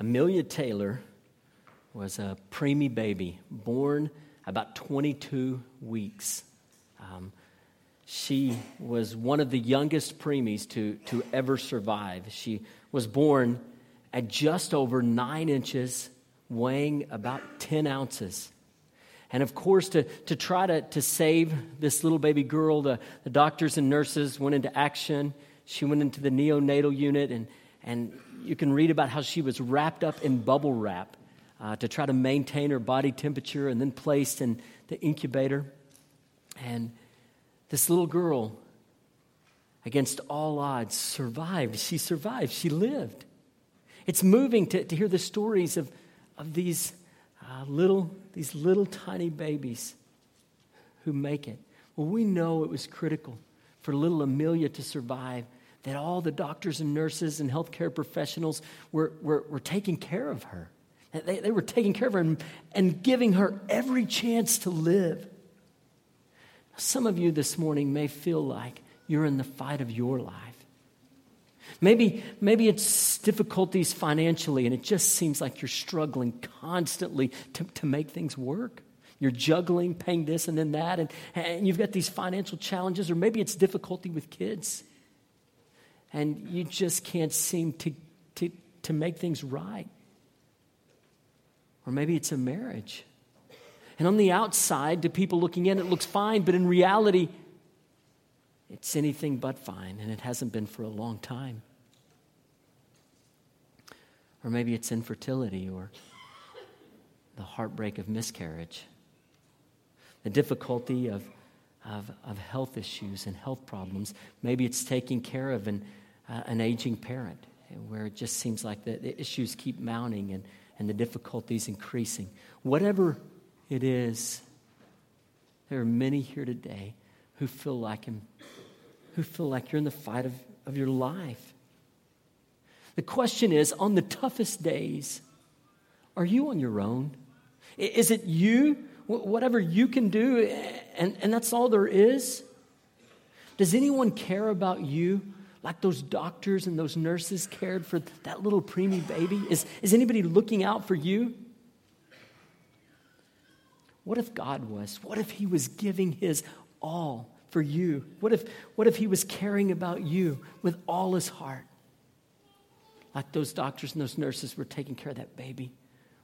Amelia Taylor was a preemie baby, born about 22 weeks. Um, she was one of the youngest preemies to, to ever survive. She was born at just over nine inches, weighing about 10 ounces. And of course, to, to try to, to save this little baby girl, the, the doctors and nurses went into action. She went into the neonatal unit, and, and you can read about how she was wrapped up in bubble wrap uh, to try to maintain her body temperature and then placed in the incubator. And this little girl, against all odds, survived. She survived. She lived. It's moving to, to hear the stories of, of these uh, little, these little tiny babies who make it. Well, we know it was critical for little Amelia to survive, that all the doctors and nurses and healthcare professionals were, were, were taking care of her. They, they were taking care of her and, and giving her every chance to live. Some of you this morning may feel like you're in the fight of your life. Maybe, maybe it's difficulties financially and it just seems like you're struggling constantly to, to make things work. You're juggling, paying this and then that, and, and you've got these financial challenges, or maybe it's difficulty with kids. And you just can't seem to, to, to make things right. Or maybe it's a marriage. And on the outside, to people looking in, it looks fine, but in reality, it's anything but fine, and it hasn't been for a long time. Or maybe it's infertility or the heartbreak of miscarriage, the difficulty of, of, of health issues and health problems. Maybe it's taking care of an, uh, an aging parent where it just seems like the, the issues keep mounting and and the difficulties increasing. Whatever it is, there are many here today who feel like him, who feel like you're in the fight of, of your life. The question is on the toughest days, are you on your own? Is it you, whatever you can do, and, and that's all there is? Does anyone care about you like those doctors and those nurses cared for that little preemie baby? Is, is anybody looking out for you? What if God was? What if He was giving His all for you? What if, what if He was caring about you with all His heart? Like those doctors and those nurses were taking care of that baby.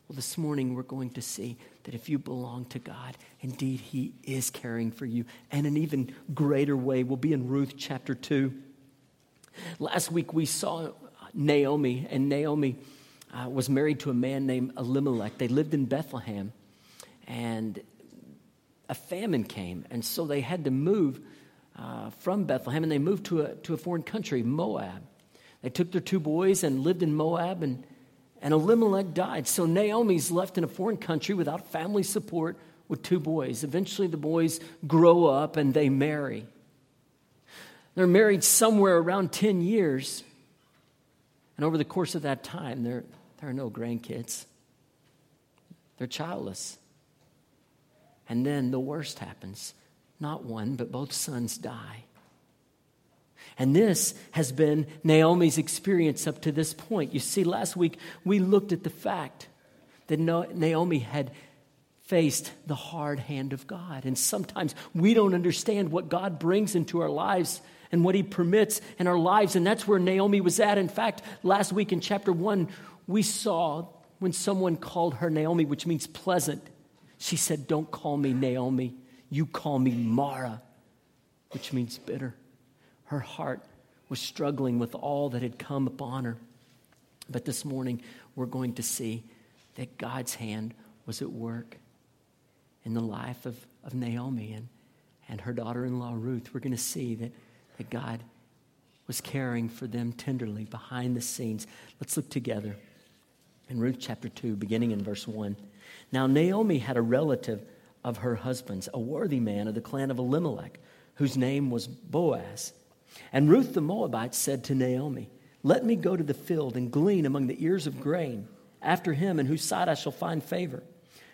Well, this morning we're going to see that if you belong to God, indeed He is caring for you. And an even greater way will be in Ruth chapter 2. Last week we saw Naomi, and Naomi uh, was married to a man named Elimelech. They lived in Bethlehem, and a famine came, and so they had to move uh, from Bethlehem, and they moved to a, to a foreign country, Moab. They took their two boys and lived in Moab, and, and Elimelech died. So Naomi's left in a foreign country without family support with two boys. Eventually, the boys grow up and they marry. They're married somewhere around 10 years. And over the course of that time, there, there are no grandkids. They're childless. And then the worst happens. Not one, but both sons die. And this has been Naomi's experience up to this point. You see, last week we looked at the fact that Naomi had faced the hard hand of God. And sometimes we don't understand what God brings into our lives and what He permits in our lives. And that's where Naomi was at. In fact, last week in chapter one, we saw when someone called her Naomi, which means pleasant, she said, Don't call me Naomi, you call me Mara, which means bitter. Her heart was struggling with all that had come upon her. But this morning, we're going to see that God's hand was at work in the life of, of Naomi and, and her daughter in law, Ruth. We're going to see that that God was caring for them tenderly behind the scenes. Let's look together in Ruth chapter 2, beginning in verse 1. Now, Naomi had a relative of her husband's, a worthy man of the clan of Elimelech, whose name was Boaz. And Ruth the Moabite said to Naomi, Let me go to the field and glean among the ears of grain after him in whose sight I shall find favor.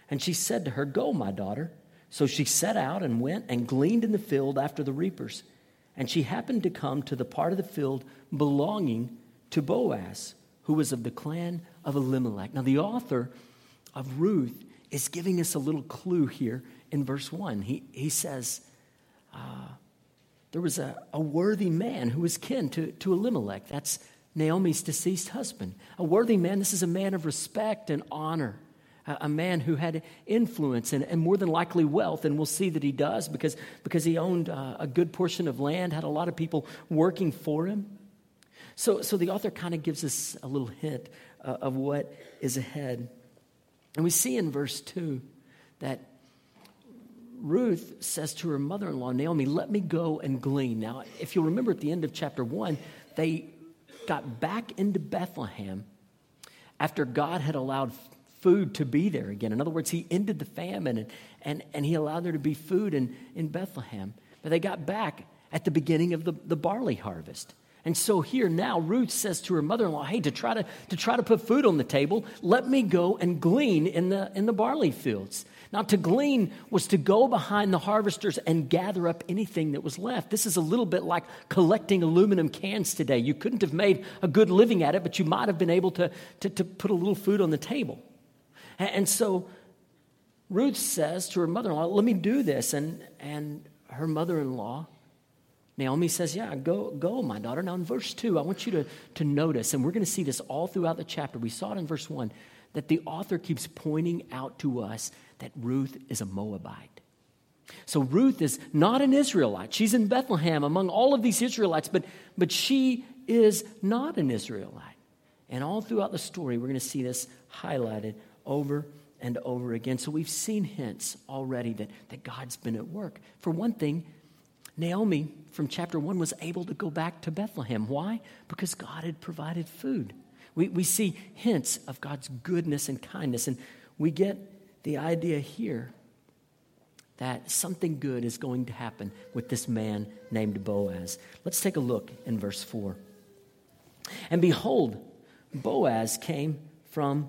And she said to her, Go, my daughter. So she set out and went and gleaned in the field after the reapers. And she happened to come to the part of the field belonging to Boaz, who was of the clan of Elimelech. Now, the author of Ruth is giving us a little clue here in verse 1. He, he says, uh, There was a, a worthy man who was kin to, to Elimelech. That's Naomi's deceased husband. A worthy man, this is a man of respect and honor, a, man who had influence and, and, more than likely wealth. And we'll see that he does because, because he owned uh, a good portion of land, had a lot of people working for him. So, so the author kind of gives us a little hint uh, of what is ahead. And we see in verse 2 that Ruth says to her mother in law, Naomi, let me go and glean. Now, if you'll remember at the end of chapter 1, they got back into Bethlehem after God had allowed food to be there again. In other words, he ended the famine and, and, and he allowed there to be food in, in Bethlehem. But they got back at the beginning of the, the barley harvest. And so here now, Ruth says to her mother-in-law, "Hey, to try to, to try to put food on the table, let me go and glean in the in the barley fields." Now, to glean was to go behind the harvesters and gather up anything that was left. This is a little bit like collecting aluminum cans today. You couldn't have made a good living at it, but you might have been able to, to, to put a little food on the table. And, so Ruth says to her mother in law, Let me do this. And, and her mother in law, Naomi says, Yeah, go, go, my daughter. Now, in verse 2, I want you to, to notice, and we're going to see this all throughout the chapter. We saw it in verse 1 that the author keeps pointing out to us that Ruth is a Moabite. So Ruth is not an Israelite. She's in Bethlehem among all of these Israelites, but, but she is not an Israelite. And all throughout the story, we're going to see this highlighted over and over again. So we've seen hints already that, that God's been at work. For one thing, Naomi from chapter 1 was able to go back to Bethlehem. Why? Because God had provided food. We, we see hints of God's goodness and kindness, and we get the idea here that something good is going to happen with this man named Boaz. Let's take a look in verse 4. And behold, Boaz came from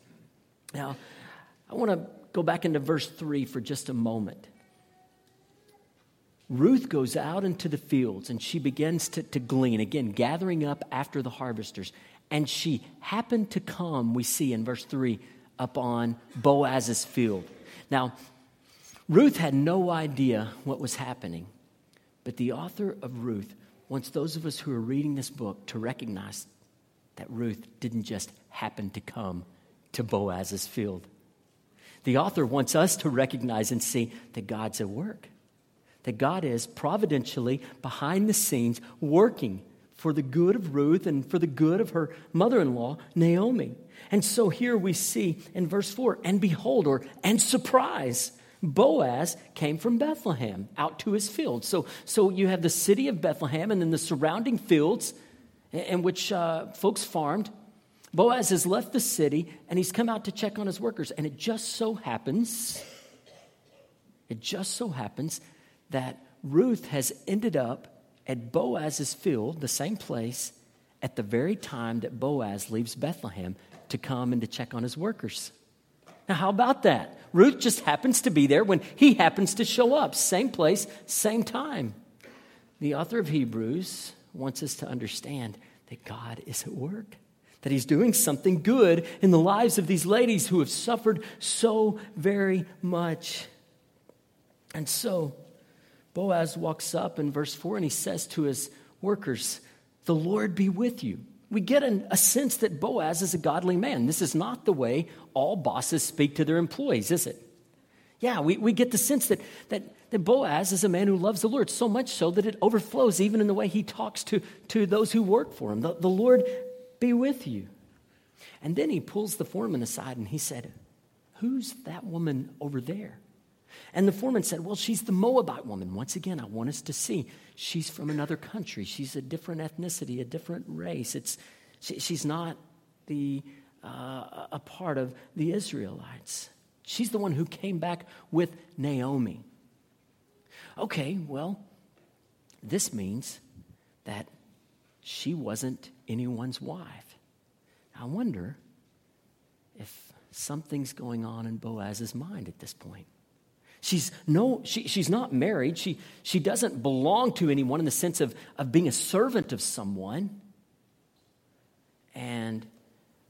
Now, I want to go back into verse 3 for just a moment. Ruth goes out into the fields and she begins to, to glean, again, gathering up after the harvesters. And she happened to come, we see in verse 3, up on Boaz's field. Now, Ruth had no idea what was happening, but the author of Ruth wants those of us who are reading this book to recognize that Ruth didn't just happen to come to Boaz's field. The author wants us to recognize and see that God's at work that God is providentially behind the scenes working for the good of Ruth and for the good of her mother in law, Naomi. And so here we see in verse 4 and behold, or and surprise, Boaz came from Bethlehem out to his field. So, so you have the city of Bethlehem and then the surrounding fields in which uh, folks farmed. Boaz has left the city and he's come out to check on his workers. And it just so happens, it just so happens that Ruth has ended up at Boaz's field, the same place, at the very time that Boaz leaves Bethlehem to come and to check on his workers. Now, how about that? Ruth just happens to be there when he happens to show up. Same place, same time. The author of Hebrews wants us to understand that God is at work, that He's doing something good in the lives of these ladies who have suffered so very much. And so, Boaz walks up in verse 4 and he says to his workers, The Lord be with you. We get an, a sense that Boaz is a godly man. This is not the way all bosses speak to their employees, is it? Yeah, we, we get the sense that, that, that Boaz is a man who loves the Lord, so much so that it overflows even in the way he talks to, to those who work for him. The, the Lord be with you. And then he pulls the foreman aside and he said, Who's that woman over there? And the foreman said, Well, she's the Moabite woman. Once again, I want us to see she's from another country. She's a different ethnicity, a different race. It's, she, she's not the, uh, a part of the Israelites. She's the one who came back with Naomi. Okay, well, this means that she wasn't anyone's wife. I wonder if something's going on in Boaz's mind at this point. She's, no, she, she's not married. She, she doesn't belong to anyone in the sense of, of being a servant of someone. And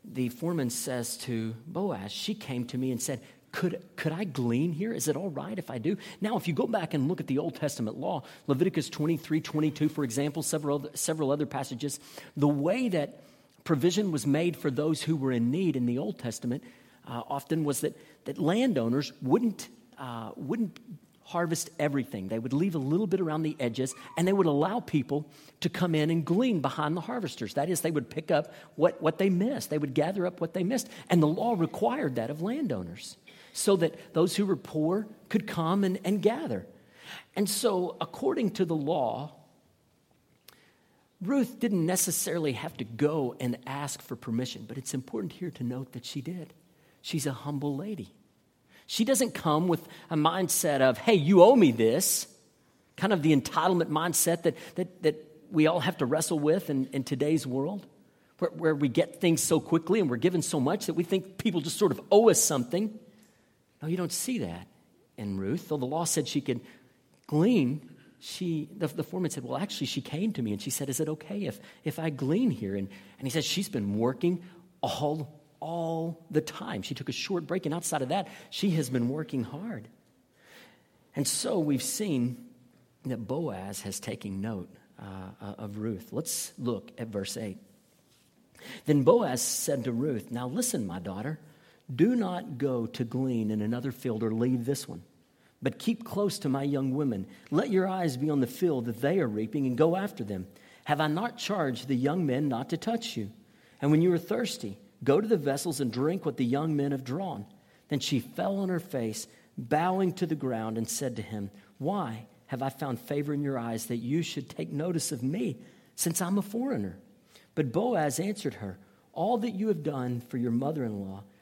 the foreman says to Boaz, She came to me and said, could, could I glean here? Is it all right if I do? Now, if you go back and look at the Old Testament law, Leviticus 23, 22, for example, several other, several other passages, the way that provision was made for those who were in need in the Old Testament uh, often was that, that landowners wouldn't, uh, wouldn't harvest everything. They would leave a little bit around the edges and they would allow people to come in and glean behind the harvesters. That is, they would pick up what, what they missed, they would gather up what they missed. And the law required that of landowners so that those who were poor could come and, and gather. And so, according to the law, Ruth didn't necessarily have to go and ask for permission, but it's important here to note that she did. She's a humble lady. She doesn't come with a mindset of, hey, you owe me this, kind of the entitlement mindset that, that, that we all have to wrestle with in, in today's world, where, where we get things so quickly and we're given so much that we think people just sort of owe us something. No, you don't see that in Ruth. Though the law said she could glean, she, the, the foreman said, Well, actually, she came to me and she said, Is it okay if, if I glean here? And, and he says, She's been working all, all the time. She took a short break, and outside of that, she has been working hard. And so we've seen that Boaz has taken note uh, of Ruth. Let's look at verse 8. Then Boaz said to Ruth, Now listen, my daughter. Do not go to glean in another field or leave this one, but keep close to my young women. Let your eyes be on the field that they are reaping and go after them. Have I not charged the young men not to touch you? And when you are thirsty, go to the vessels and drink what the young men have drawn. Then she fell on her face, bowing to the ground, and said to him, Why have I found favor in your eyes that you should take notice of me, since I'm a foreigner? But Boaz answered her, All that you have done for your mother in law,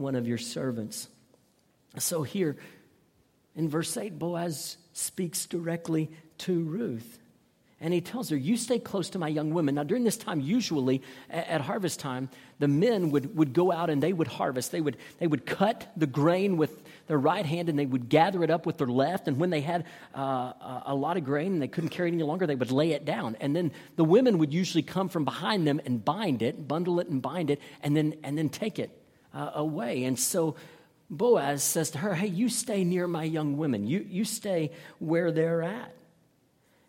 one of your servants. So here in verse 8, Boaz speaks directly to Ruth. And he tells her, You stay close to my young women. Now, during this time, usually at harvest time, the men would, would go out and they would harvest. They would, they would cut the grain with their right hand and they would gather it up with their left. And when they had uh, a lot of grain and they couldn't carry it any longer, they would lay it down. And then the women would usually come from behind them and bind it, bundle it and bind it, and then, and then take it uh, away. And so Boaz says to her, Hey, you stay near my young women. You, you stay where they're at.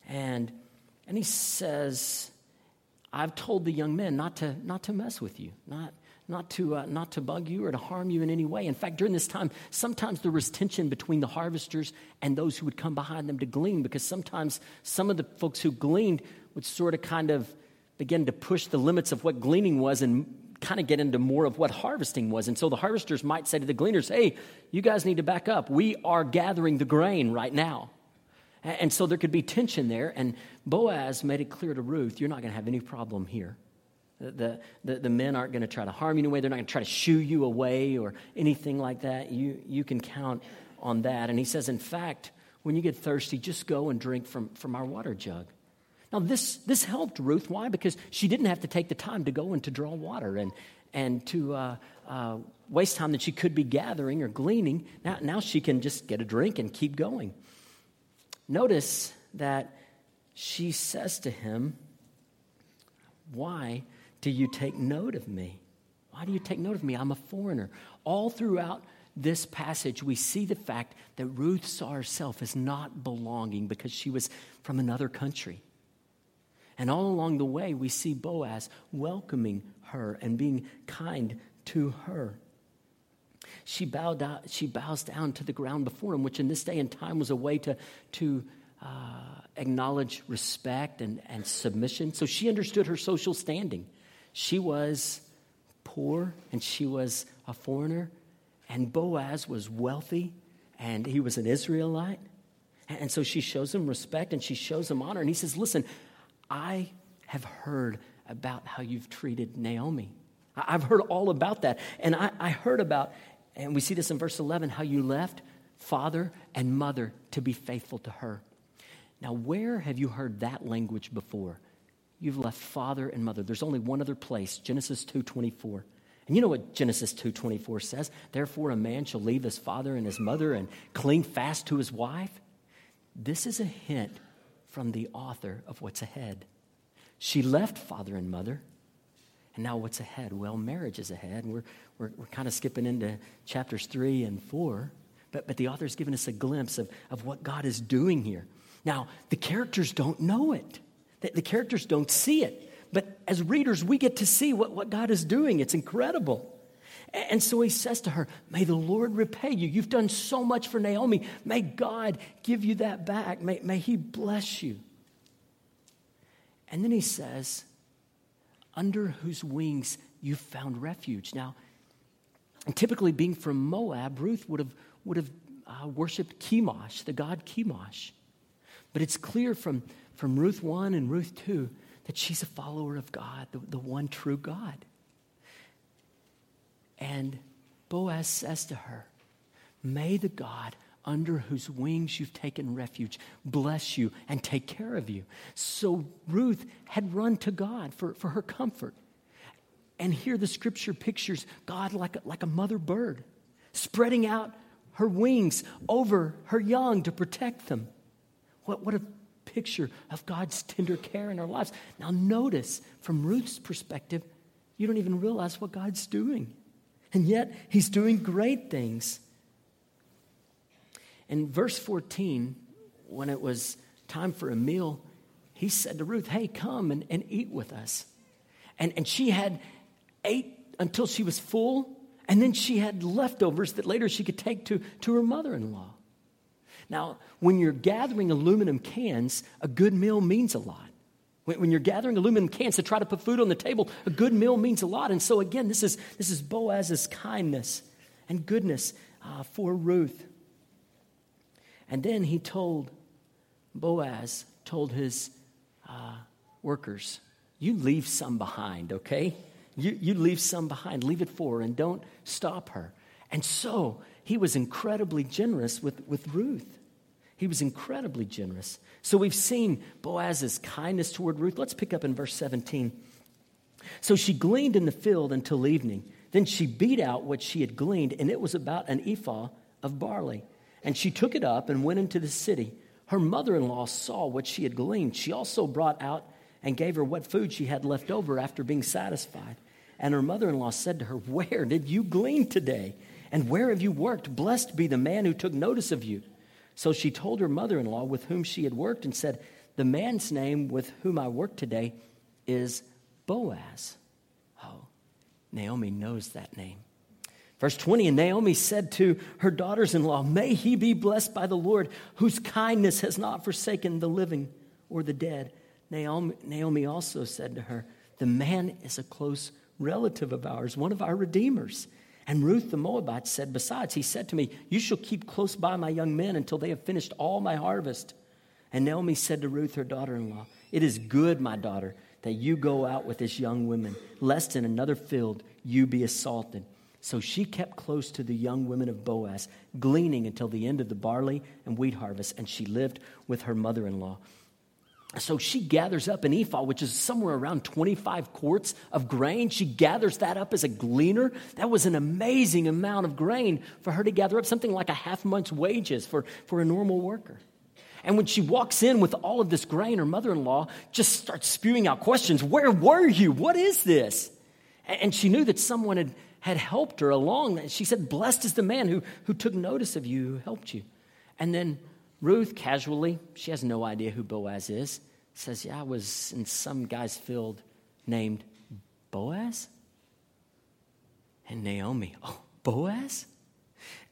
And, and he says, I've told the young men not to, not to mess with you, not, not, to, uh, not to bug you or to harm you in any way. In fact, during this time, sometimes there was tension between the harvesters and those who would come behind them to glean because sometimes some of the folks who gleaned would sort of kind of begin to push the limits of what gleaning was and kind of get into more of what harvesting was. And so the harvesters might say to the gleaners, hey, you guys need to back up. We are gathering the grain right now. And so there could be tension there. And Boaz made it clear to Ruth, you're not going to have any problem here. The, the, the men aren't going to try to harm you in any way. They're not going to try to shoo you away or anything like that. You, you can count on that. And he says, in fact, when you get thirsty, just go and drink from, from our water jug. Now, this, this helped Ruth. Why? Because she didn't have to take the time to go and to draw water and, and to uh, uh, waste time that she could be gathering or gleaning. Now, now she can just get a drink and keep going. Notice that she says to him, Why do you take note of me? Why do you take note of me? I'm a foreigner. All throughout this passage, we see the fact that Ruth saw herself as not belonging because she was from another country. And all along the way, we see Boaz welcoming her and being kind to her. she, bowed down, she bows down to the ground before him, which in this day and time was a way to, to uh, acknowledge respect and, and submission. So she understood her social standing. She was poor and she was a foreigner, and Boaz was wealthy and he was an Israelite. And so she shows him respect and she shows him honor. And he says, Listen, I have heard about how you've treated Naomi. I've heard all about that. And I, I heard about, and we see this in verse 11, how you left father and mother to be faithful to her. Now, where have you heard that language before? You've left father and mother. There's only one other place, Genesis 2:24. And you know what Genesis 2:24 says? Therefore a man shall leave his father and his mother and cling fast to his wife. This is a hint from the author of what's ahead. She left father and mother. And now what's ahead? Well, marriage is ahead. We're, we're, we're kind of skipping into chapters three and four. But, but the author's given us a glimpse of, of what God is doing here. Now, the characters don't know it, the, the characters don't see it. But as readers, we get to see what, what God is doing. It's incredible. And so he says to her, May the Lord repay you. You've done so much for Naomi. May God give you that back. May, may he bless you. And then he says, Under whose wings you found refuge. Now, typically being from Moab, Ruth would have, would have uh, worshiped Chemosh, the god Chemosh. But it's clear from, from Ruth 1 and Ruth 2 that she's a follower of God, the, the one true God. And Boaz says to her, May the God under whose wings you've taken refuge bless you and take care of you. So Ruth had run to God for, for her comfort. And here the scripture pictures God like a, like a mother bird, spreading out her wings over her young to protect them. What, what a picture of God's tender care in our lives. Now, notice from Ruth's perspective, you don't even realize what God's doing. And yet, He's doing great things. In verse 14, when it was time for a meal, he said to Ruth, Hey, come and, and eat with us. And, and she had ate until she was full, and then she had leftovers that later she could take to, to her mother in law. Now, when you're gathering aluminum cans, a good meal means a lot. When, you're gathering aluminum cans to try to put food on the table, a good meal means a lot. And so, again, this is, this is Boaz's kindness and goodness uh, for Ruth. And then he told, Boaz told his uh, workers, You leave some behind, okay? You, you leave some behind. Leave it for her and don't stop her. And so he was incredibly generous with, with Ruth. He was incredibly generous. So we've seen Boaz's kindness toward Ruth. Let's pick up in verse 17. So she gleaned in the field until evening. Then she beat out what she had gleaned, and it was about an ephah of barley. And she took it up and went into the city. Her mother in law saw what she had gleaned. She also brought out and gave her what food she had left over after being satisfied. And her mother in law said to her, Where did you glean today? And where have you worked? Blessed be the man who took notice of you. So she told her mother in law with whom she had worked and said, The man's name with whom I work today is Boaz. Oh, Naomi knows that name. Verse 20 And Naomi said to her daughters in law, May he be blessed by the Lord, whose kindness has not forsaken the living or the dead. Naomi, Naomi also said to her, The man is a close relative of ours, one of our redeemers. And Ruth the Moabite said, Besides, he said to me, You shall keep close by my young men until they have finished all my harvest. And Naomi said to Ruth, her daughter in law, It is good, my daughter, that you go out with this young woman, lest in another field you be assaulted. So she kept close to the young women of Boaz, gleaning until the end of the barley and wheat harvest, and she lived with her mother in law. So she gathers up an ephah, which is somewhere around 25 quarts of grain. She gathers that up as a gleaner. That was an amazing amount of grain for her to gather up, something like a half month's wages for, for a normal worker. And when she walks in with all of this grain, her mother in law just starts spewing out questions Where were you? What is this? And she knew that someone had, had helped her along. She said, Blessed is the man who, who took notice of you, who helped you. And then Ruth, casually, she has no idea who Boaz is, says, Yeah, I was in some guy's field named Boaz. And Naomi, Oh, Boaz?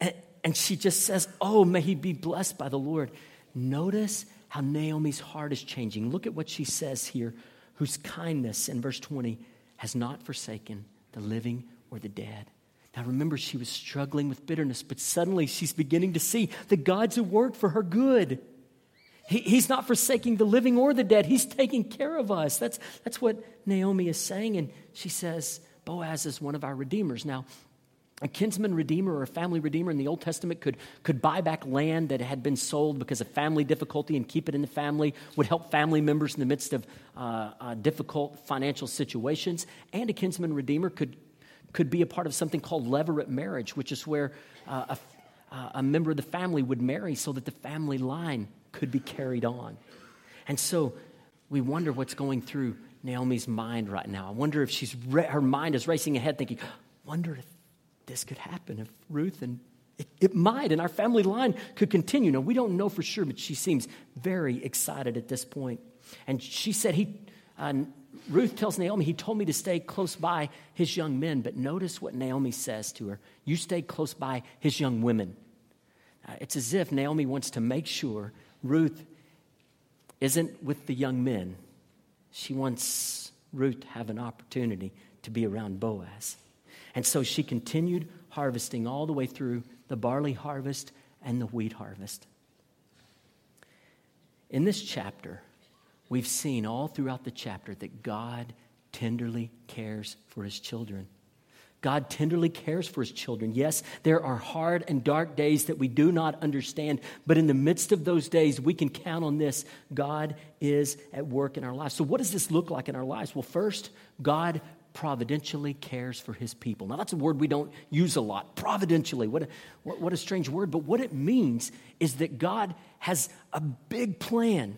And, and she just says, Oh, may he be blessed by the Lord. Notice how Naomi's heart is changing. Look at what she says here whose kindness, in verse 20, has not forsaken the living or the dead. Now remember, she was struggling with bitterness, but suddenly she's beginning to see that God's at work for her good. He, he's not forsaking the living or the dead, He's taking care of us. That's, that's what Naomi is saying. And she says, Boaz is one of our redeemers. Now, a kinsman redeemer or a family redeemer in the Old Testament could, could buy back land that had been sold because of family difficulty and keep it in the family, would help family members in the midst of uh, uh, difficult financial situations. And a kinsman redeemer could, could be a part of something called levirate marriage, which is where uh, a, uh, a member of the family would marry so that the family line could be carried on. And so we wonder what's going through Naomi's mind right now. I wonder if she's re- her mind is racing ahead, thinking, wonder if this could happen if Ruth and it, it, might, and our family line could continue. Now, we don't know for sure, but she seems very excited at this point. And she said, he, uh, Ruth tells Naomi, he told me to stay close by his young men. But notice what Naomi says to her you stay close by his young women. Uh, it's as if Naomi wants to make sure Ruth isn't with the young men. She wants Ruth to have an opportunity to be around Boaz. And so she continued harvesting all the way through the barley harvest and the wheat harvest. In this chapter, we've seen all throughout the chapter that God tenderly cares for his children. God tenderly cares for his children. Yes, there are hard and dark days that we do not understand, but in the midst of those days, we can count on this God is at work in our lives. So, what does this look like in our lives? Well, first, God providentially cares for his people. Now, that's a word we don't use a lot. Providentially. What a, what, what a strange word. But what it means is that God has a big plan.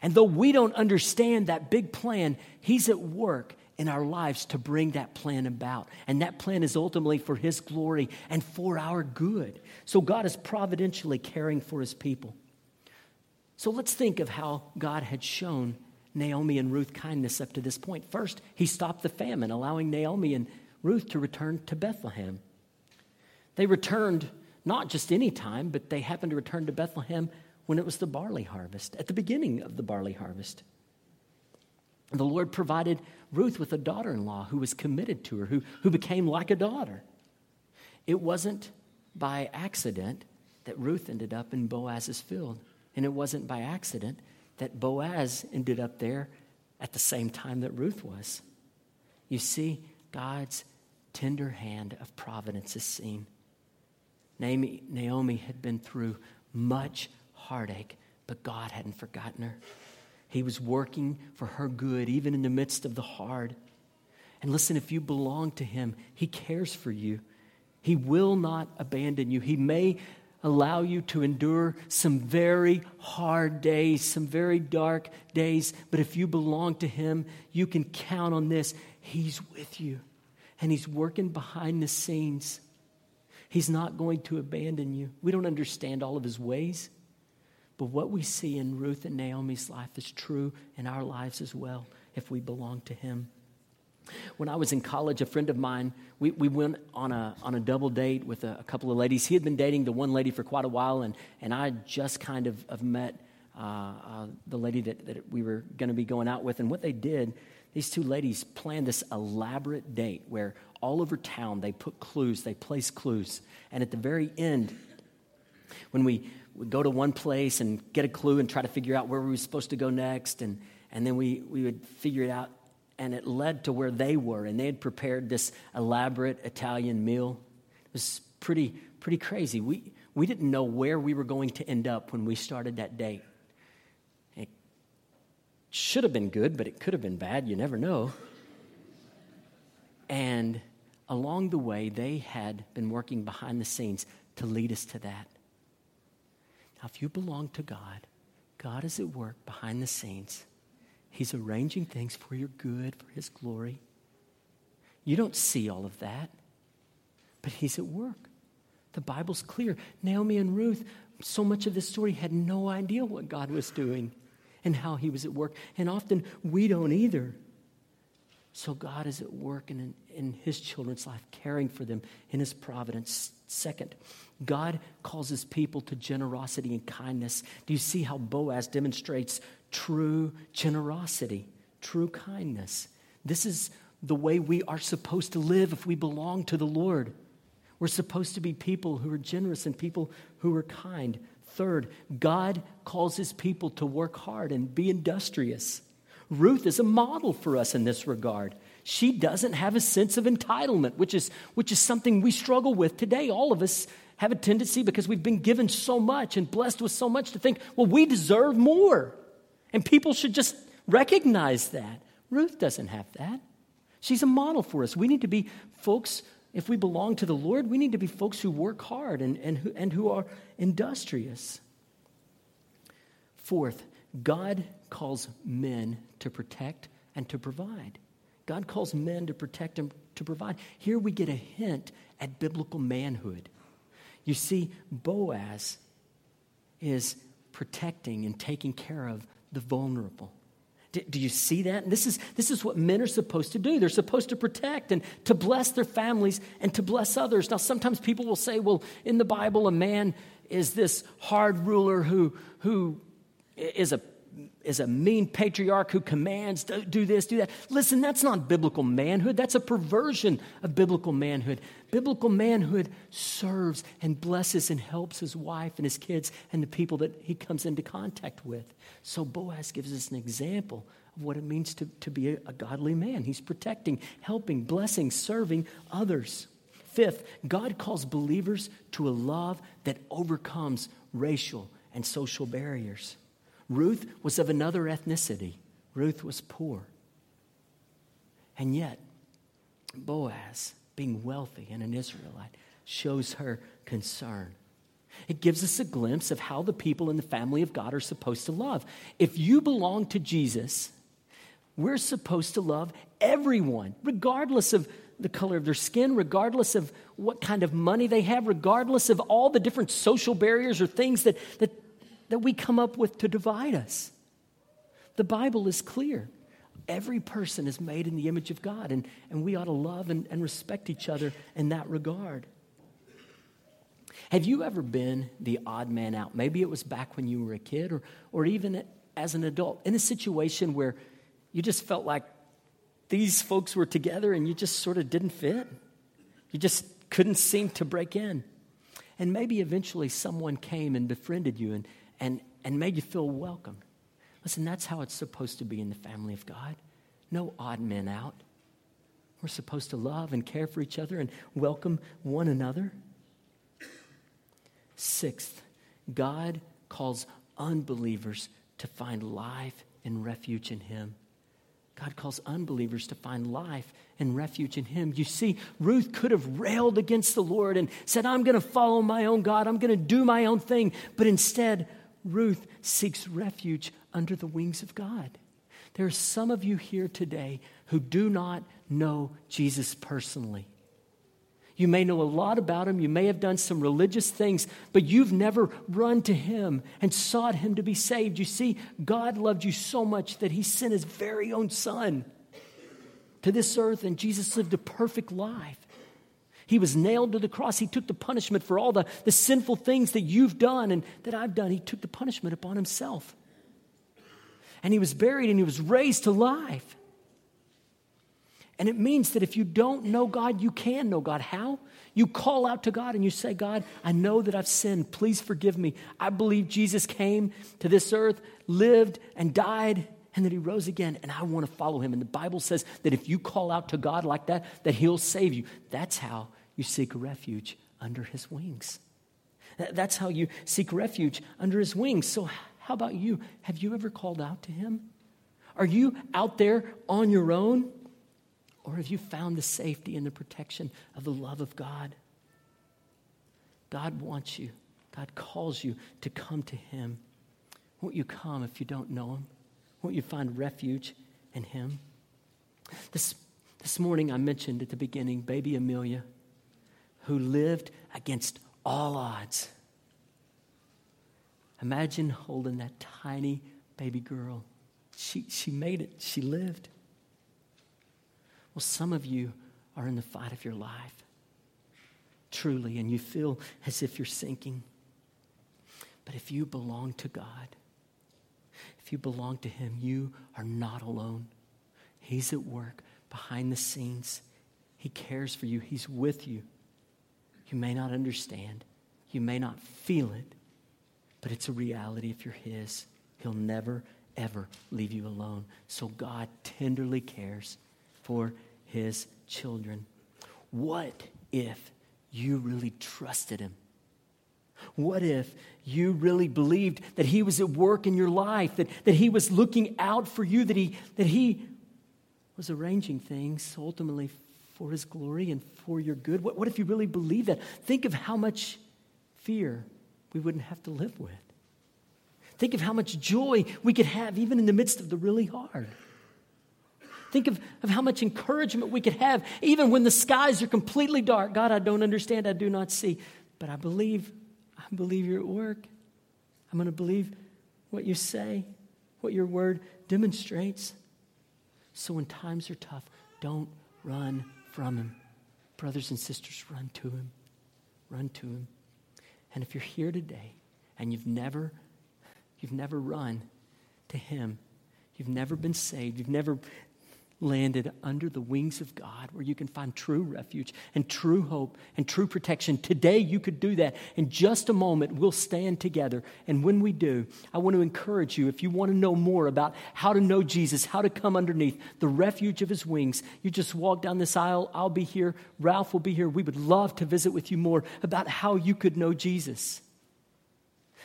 And though we don't understand that big plan, he's at work in our lives to bring that plan about. And that plan is ultimately for his glory and for our good. So God is providentially caring for his people. So let's think of how God had shown Naomi and Ruth kindness up to this point. First, he stopped the famine, allowing Naomi and Ruth to return to Bethlehem. They returned not just any time, but they happened to return to Bethlehem when it was the barley harvest, at the beginning of the barley harvest. The Lord provided Ruth with a daughter in law who was committed to her, who, who became like a daughter. It wasn't by accident that Ruth ended up in Boaz's field, and it wasn't by accident that Boaz ended up there at the same time that Ruth was. You see, God's tender hand of providence is seen. Naomi, Naomi had been through much heartache, but God hadn't forgotten her. He was working for her good, even in the midst of the hard. And listen, if you belong to Him, He cares for you. He will not abandon you. He may allow you to endure some very hard days, some very dark days. But if you belong to Him, you can count on this. He's with you, and He's working behind the scenes. He's not going to abandon you. We don't understand all of His ways, but what we see in Ruth and Naomi's life is true in our lives as well if we belong to Him. When I was in college, a friend of mine, we, we went on a, on a double date with a, a couple of ladies. He had been dating the one lady for quite a while, and, and I just kind of, of met uh, uh, the lady that, that we were going to be going out with. And what they did, these two ladies planned this elaborate date where all over town they put clues, they placed clues. And at the very end, when we would go to one place and get a clue and try to figure out where we were supposed to go next, and, and then we, we would figure it out and it led to where they were, and they had prepared this elaborate Italian meal. It was pretty, pretty crazy. We, we didn't know where we were going to end up when we started that date. It should have been good, but it could have been bad. You never know. And along the way, they had been working behind the scenes to lead us to that. Now, if you belong to God, God is at work behind the scenes He's arranging things for your good, for His glory. You don't see all of that, but He's at work. The Bible's clear. Naomi and Ruth, so much of this story, had no idea what God was doing and how He was at work. And often we don't either. So God is at work in, in his children's life, caring for them in his providence. Second, God calls his people to generosity and kindness. Do you see how Boaz demonstrates true generosity, true kindness? This is the way we are supposed to live if we belong to the Lord. We're supposed to be people who are generous and people who are kind. Third, God calls his people to work hard and be industrious. Ruth is a model for us in this regard. She doesn't have a sense of entitlement, which is, which is something we struggle with today. All of us have a tendency because we've been given so much and blessed with so much to think, well, we deserve more. And people should just recognize that. Ruth doesn't have that. She's a model for us. We need to be folks, if we belong to the Lord, we need to be folks who work hard and, and, who, and who are industrious. Fourth, God calls men to protect and to provide. God calls men to protect and to provide. Here we get a hint at biblical manhood. You see, Boaz is protecting and taking care of the vulnerable. Do, you see that? And this is, this is what men are supposed to do. They're supposed to protect and to bless their families and to bless others. Now, sometimes people will say, well, in the Bible, a man is this hard ruler who, who is a is a mean patriarch who commands do this, do that. Listen, that's not biblical manhood. That's a perversion of biblical manhood. Biblical manhood serves and blesses and helps his wife and his kids and the people that he comes into contact with. So Boaz gives us an example of what it means to, to be a, a godly man. He's protecting, helping, blessing, serving others. Fifth, God calls believers to a love that overcomes racial and social barriers. Ruth was of another ethnicity. Ruth was poor. And yet, Boaz, being wealthy and an Israelite, shows her concern. It gives us a glimpse of how the people in the family of God are supposed to love. If you belong to Jesus, we're supposed to love everyone, regardless of the color of their skin, regardless of what kind of money they have, regardless of all the different social barriers or things that, that that we come up with to divide us. The Bible is clear. Every person is made in the image of God, and, and we ought to love and, and respect each other in that regard. Have you ever been the odd man out? Maybe it was back when you were a kid, or, or even as an adult, in a situation where you just felt like these folks were together and you just sort of didn't fit. You just couldn't seem to break in. And maybe eventually someone came and befriended you and, and, and made you feel welcome. Listen, that's how it's supposed to be in the family of God. No odd men out. We're supposed to love and care for each other and welcome one another. Sixth, God calls unbelievers to find life and refuge in Him. God calls unbelievers to find life and refuge in Him. You see, Ruth could have railed against the Lord and said, I'm going to follow my own God, I'm going to do my own thing. But instead, Ruth seeks refuge under the wings of God. There are some of you here today who do not know Jesus personally. You may know a lot about him. You may have done some religious things, but you've never run to him and sought him to be saved. You see, God loved you so much that he sent his very own son to this earth, and Jesus lived a perfect life. He was nailed to the cross. He took the punishment for all the, the sinful things that you've done and that I've done. He took the punishment upon himself. And he was buried and he was raised to life. And it means that if you don't know God, you can know God. How? You call out to God and you say, God, I know that I've sinned. Please forgive me. I believe Jesus came to this earth, lived, and died, and that he rose again, and I want to follow him. And the Bible says that if you call out to God like that, that he'll save you. That's how you seek refuge under his wings. That's how you seek refuge under his wings. So, how about you? Have you ever called out to him? Are you out there on your own? Or have you found the safety and the protection of the love of God? God wants you, God calls you to come to him. Won't you come if you don't know him? Won't you find refuge in him? This, this morning, I mentioned at the beginning baby Amelia who lived against all odds. Imagine holding that tiny baby girl. She, she made it, she lived. Well, some of you are in the fight of your life, truly, and you feel as if you're sinking. But if you belong to God, if you belong to Him, you are not alone. He's at work behind the scenes. He cares for you, He's with you. You may not understand, you may not feel it, but it's a reality if you're His. He'll never, ever leave you alone. So God tenderly cares for His children. What if you really trusted Him? What if you really believed that He was at work in your life, that, that He was looking out for you, that he, that he was arranging things ultimately for His glory and for your good? What, what if you really believe that? Think of how much fear we wouldn't have to live with. Think of how much joy we could have even in the midst of the really hard. Think of, of how much encouragement we could have even when the skies are completely dark. God, I don't understand, I do not see, but I believe I believe you're at work. I'm going to believe what you say, what your word demonstrates. So when times are tough, don't run from him. Brothers and sisters, run to him. Run to him. And if you're here today and you've never you've never run to him, you've never been saved, you've never landed under the wings of God where you can find true refuge and true hope and true protection. Today, you could do that. In just a moment, we'll stand together. And when we do, I want to encourage you if you want to know more about how to know Jesus, how to come underneath the refuge of his wings, you just walk down this aisle. I'll be here. Ralph will be here. We would love to visit with you more about how you could know Jesus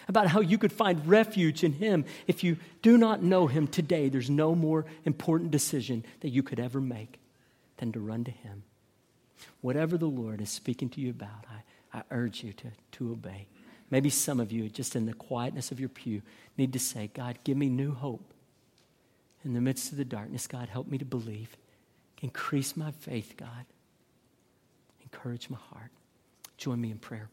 about how you could find refuge in Him. If you do not know Him today, there's no more important decision that you could ever make than to run to Him. Whatever the Lord is speaking to you about, I, I urge you to, to obey. Maybe some of you, just in the quietness of your pew, need to say, God, give me new hope. In the midst of the darkness, God, help me to believe. Increase my faith, God. Encourage my heart. Join me in prayer.